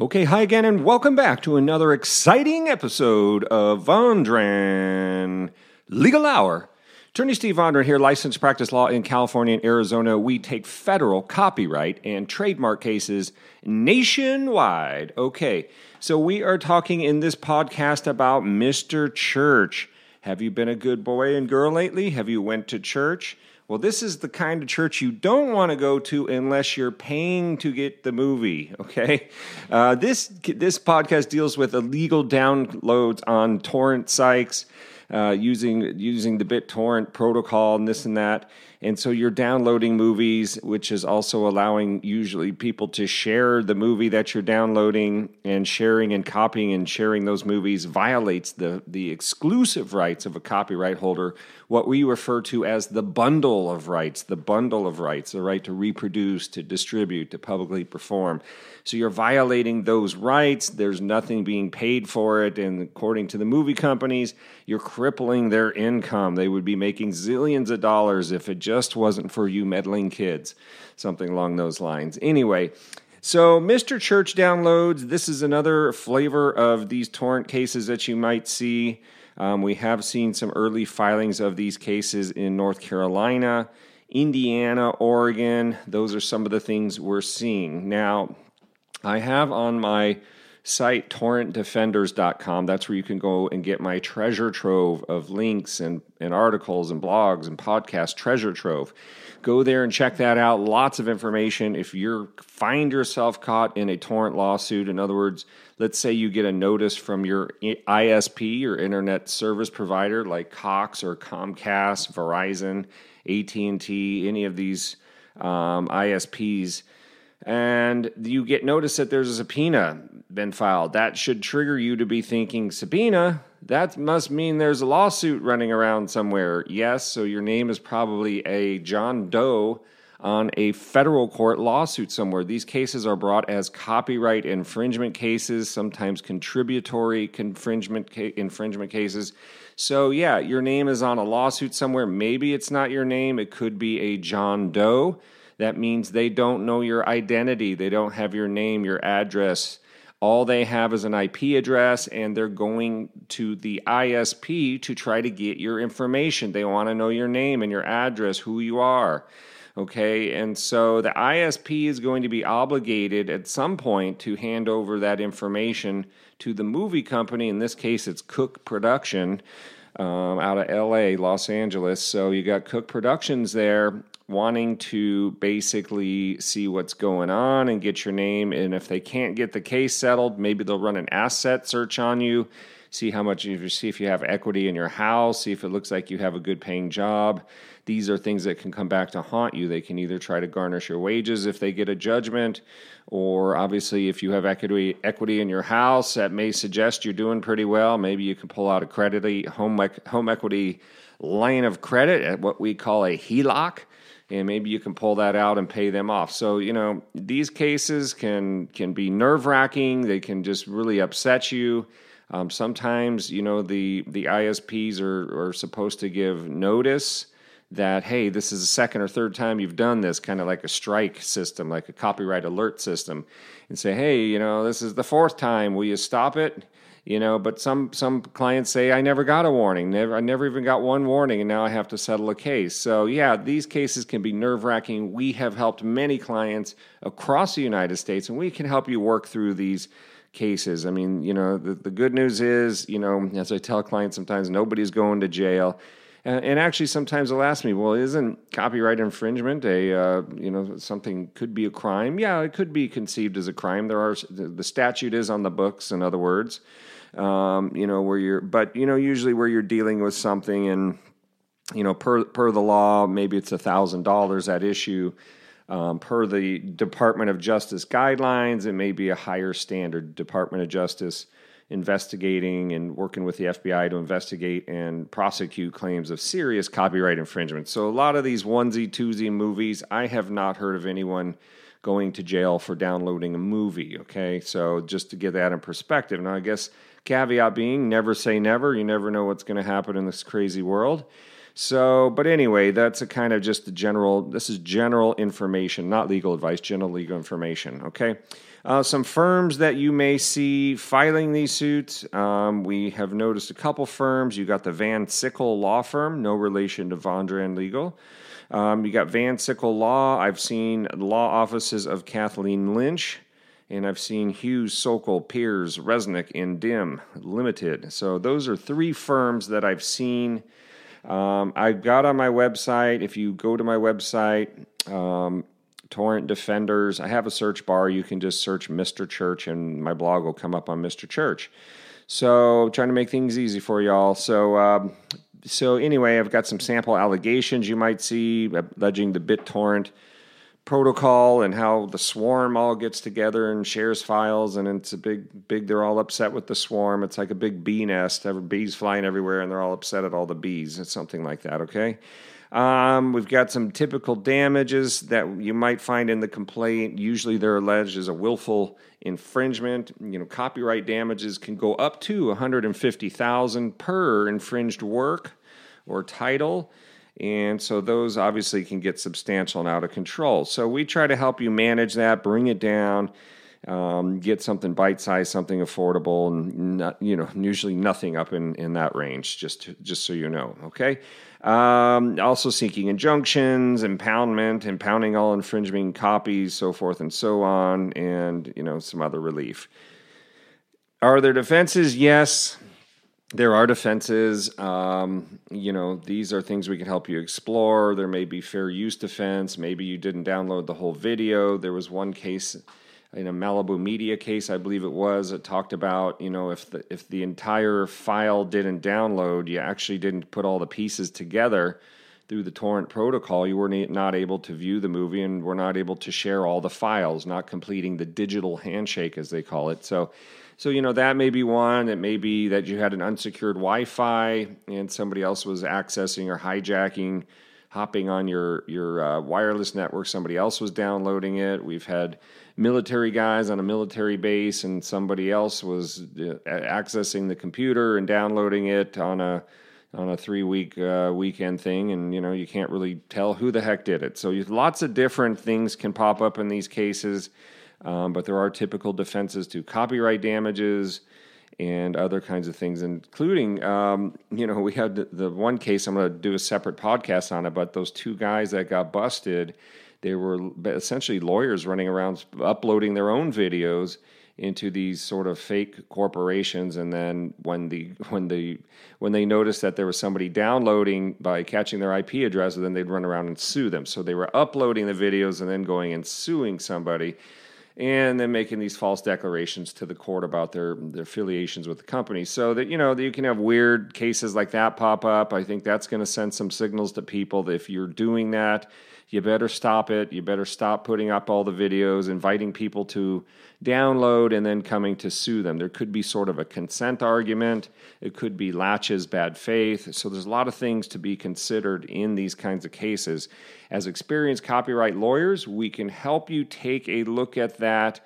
Okay, hi again, and welcome back to another exciting episode of Vondran Legal Hour. Attorney Steve Vondran here, licensed practice law in California and Arizona. We take federal copyright and trademark cases nationwide. Okay, so we are talking in this podcast about Mr. Church. Have you been a good boy and girl lately? Have you went to church? Well, this is the kind of church you don't want to go to unless you're paying to get the movie. Okay, uh, this this podcast deals with illegal downloads on torrent sites uh, using using the BitTorrent protocol and this and that. And so you're downloading movies, which is also allowing usually people to share the movie that you're downloading and sharing and copying and sharing those movies violates the, the exclusive rights of a copyright holder, what we refer to as the bundle of rights, the bundle of rights, the right to reproduce, to distribute, to publicly perform. So you're violating those rights. There's nothing being paid for it. And according to the movie companies, you're crippling their income. They would be making zillions of dollars if it just wasn't for you meddling kids, something along those lines. Anyway, so, Mr. Church downloads, this is another flavor of these torrent cases that you might see. Um, we have seen some early filings of these cases in North Carolina, Indiana, Oregon. Those are some of the things we're seeing. Now, I have on my site torrentdefenders.com that's where you can go and get my treasure trove of links and, and articles and blogs and podcasts, treasure trove. Go there and check that out. Lots of information. If you find yourself caught in a torrent lawsuit in other words let's say you get a notice from your isp your internet service provider like cox or comcast verizon at&t any of these um, isps and you get notice that there's a subpoena been filed. That should trigger you to be thinking, subpoena? That must mean there's a lawsuit running around somewhere. Yes, so your name is probably a John Doe on a federal court lawsuit somewhere. These cases are brought as copyright infringement cases, sometimes contributory infringement ca- infringement cases. So yeah, your name is on a lawsuit somewhere. Maybe it's not your name. It could be a John Doe. That means they don't know your identity. They don't have your name, your address. All they have is an IP address, and they're going to the ISP to try to get your information. They want to know your name and your address, who you are. Okay, and so the ISP is going to be obligated at some point to hand over that information to the movie company. In this case, it's Cook Production um, out of LA, Los Angeles. So you got Cook Productions there, wanting to basically see what's going on and get your name. And if they can't get the case settled, maybe they'll run an asset search on you, see how much you see if you have equity in your house, see if it looks like you have a good paying job. These are things that can come back to haunt you. They can either try to garnish your wages if they get a judgment, or obviously if you have equity equity in your house, that may suggest you're doing pretty well. Maybe you can pull out a credit home home equity line of credit at what we call a HELOC and maybe you can pull that out and pay them off. So you know these cases can can be nerve wracking. They can just really upset you. Um, sometimes you know the the ISPs are are supposed to give notice that hey this is the second or third time you've done this kind of like a strike system like a copyright alert system and say hey you know this is the fourth time will you stop it? You know but some some clients say i never got a warning never i never even got one warning and now i have to settle a case. So yeah these cases can be nerve wracking we have helped many clients across the united states and we can help you work through these cases i mean you know the, the good news is you know as i tell clients sometimes nobody's going to jail and, and actually, sometimes they'll ask me, "Well, isn't copyright infringement a uh, you know something could be a crime?" Yeah, it could be conceived as a crime. There are the statute is on the books. In other words, um, you know where you're, but you know usually where you're dealing with something and you know per per the law, maybe it's a thousand dollars at issue. Um, per the Department of Justice guidelines, it may be a higher standard. Department of Justice investigating and working with the FBI to investigate and prosecute claims of serious copyright infringement. So, a lot of these onesie, twosie movies, I have not heard of anyone going to jail for downloading a movie. Okay, so just to get that in perspective. Now, I guess caveat being never say never. You never know what's going to happen in this crazy world. So, but anyway, that's a kind of just the general, this is general information, not legal advice, general legal information, okay? Uh, some firms that you may see filing these suits. Um, we have noticed a couple firms. You got the Van Sickle Law Firm, no relation to Vondran Legal. Um, you got Van Sickle Law. I've seen law offices of Kathleen Lynch, and I've seen Hughes, Socol, Piers, Resnick, and Dym Limited. So those are three firms that I've seen. Um, I've got on my website. If you go to my website, um, Torrent Defenders. I have a search bar. You can just search Mr. Church, and my blog will come up on Mr. Church. So, trying to make things easy for y'all. So, um, so anyway, I've got some sample allegations you might see alleging the BitTorrent protocol and how the swarm all gets together and shares files and it's a big big they're all upset with the swarm it's like a big bee nest every bees flying everywhere and they're all upset at all the bees it's something like that okay um, we've got some typical damages that you might find in the complaint. Usually they're alleged as a willful infringement. You know, copyright damages can go up to 150,000 per infringed work or title. And so those obviously can get substantial and out of control. So we try to help you manage that, bring it down, um, get something bite sized, something affordable, and not, you know usually nothing up in, in that range. Just just so you know, okay. Um, also seeking injunctions, impoundment, impounding all infringing copies, so forth and so on, and you know some other relief. Are there defenses? Yes, there are defenses. Um, you know, these are things we can help you explore. There may be fair use defense. Maybe you didn't download the whole video. There was one case in a Malibu Media case, I believe it was, it talked about you know if the if the entire file didn't download, you actually didn't put all the pieces together through the torrent protocol, you were not able to view the movie and were not able to share all the files, not completing the digital handshake as they call it. So. So you know that may be one. It may be that you had an unsecured Wi-Fi and somebody else was accessing or hijacking, hopping on your your uh, wireless network. Somebody else was downloading it. We've had military guys on a military base and somebody else was uh, accessing the computer and downloading it on a on a three week uh, weekend thing and you know you can't really tell who the heck did it. So you, lots of different things can pop up in these cases um, but there are typical defenses to copyright damages and other kinds of things including um, you know we had the, the one case i'm going to do a separate podcast on it but those two guys that got busted they were essentially lawyers running around uploading their own videos into these sort of fake corporations. And then when the when the when they noticed that there was somebody downloading by catching their IP address then they'd run around and sue them. So they were uploading the videos and then going and suing somebody and then making these false declarations to the court about their their affiliations with the company. So that you know that you can have weird cases like that pop up. I think that's going to send some signals to people that if you're doing that you better stop it. You better stop putting up all the videos, inviting people to download, and then coming to sue them. There could be sort of a consent argument. It could be laches, bad faith. So there's a lot of things to be considered in these kinds of cases. As experienced copyright lawyers, we can help you take a look at that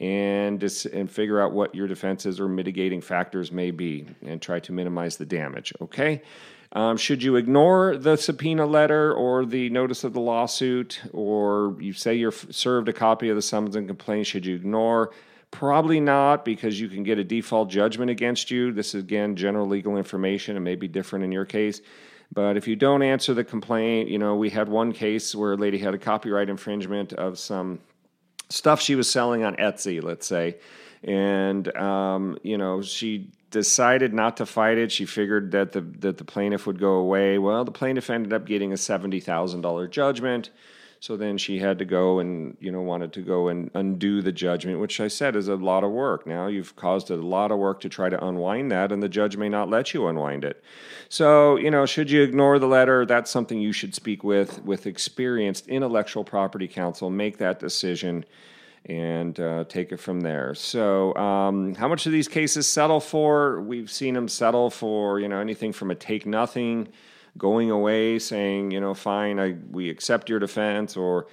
and dis- and figure out what your defenses or mitigating factors may be and try to minimize the damage. Okay. Um, should you ignore the subpoena letter or the notice of the lawsuit, or you say you're served a copy of the summons and complaint? Should you ignore? Probably not, because you can get a default judgment against you. This is again general legal information. It may be different in your case. But if you don't answer the complaint, you know, we had one case where a lady had a copyright infringement of some stuff she was selling on Etsy, let's say. And, um, you know, she decided not to fight it. She figured that the that the plaintiff would go away. Well, the plaintiff ended up getting a seventy thousand dollar judgment. So then she had to go and you know wanted to go and undo the judgment, which I said is a lot of work. Now you've caused a lot of work to try to unwind that, and the judge may not let you unwind it. So you know, should you ignore the letter? That's something you should speak with with experienced intellectual property counsel. Make that decision and uh, take it from there. So, um, how much do these cases settle for? We've seen them settle for you know anything from a take nothing, going away, saying you know fine, I, we accept your defense, or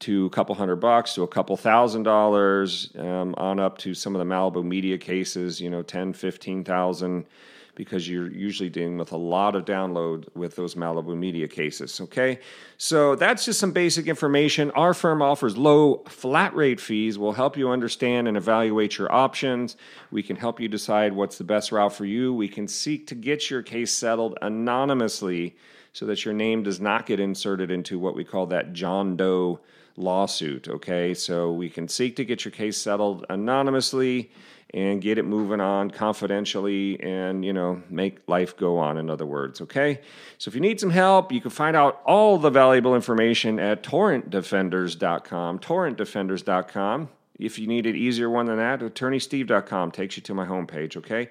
to a couple hundred bucks to a couple thousand dollars, um, on up to some of the Malibu media cases, you know, ten, fifteen thousand because you're usually dealing with a lot of download with those Malibu media cases. Okay, so that's just some basic information. Our firm offers low flat rate fees. We'll help you understand and evaluate your options. We can help you decide what's the best route for you. We can seek to get your case settled anonymously so that your name does not get inserted into what we call that John Doe lawsuit. Okay, so we can seek to get your case settled anonymously and get it moving on confidentially and you know make life go on in other words okay? So if you need some help you can find out all the valuable information at torrentdefenders.com torrentdefenders.com if you need an easier one than that attorneysteve.com takes you to my homepage okay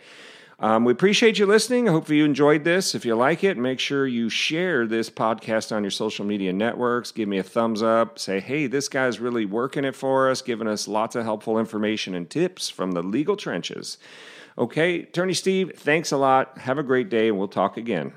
um, we appreciate you listening. I hope you enjoyed this. If you like it, make sure you share this podcast on your social media networks. Give me a thumbs up. Say, hey, this guy's really working it for us, giving us lots of helpful information and tips from the legal trenches. Okay, Attorney Steve, thanks a lot. Have a great day, and we'll talk again.